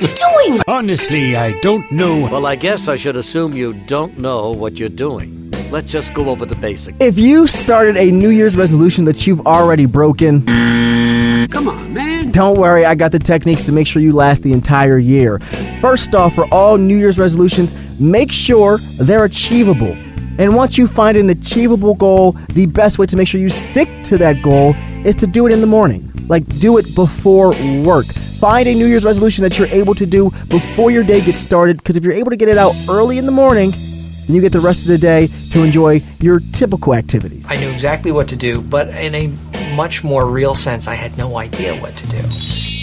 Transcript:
What's he doing? Honestly, I don't know. Well, I guess I should assume you don't know what you're doing. Let's just go over the basics. If you started a New Year's resolution that you've already broken, Come on, man. don't worry, I got the techniques to make sure you last the entire year. First off, for all New Year's resolutions, make sure they're achievable. And once you find an achievable goal, the best way to make sure you stick to that goal is to do it in the morning. Like, do it before work. Find a New Year's resolution that you're able to do before your day gets started, because if you're able to get it out early in the morning, you get the rest of the day to enjoy your typical activities. I knew exactly what to do, but in a much more real sense, I had no idea what to do.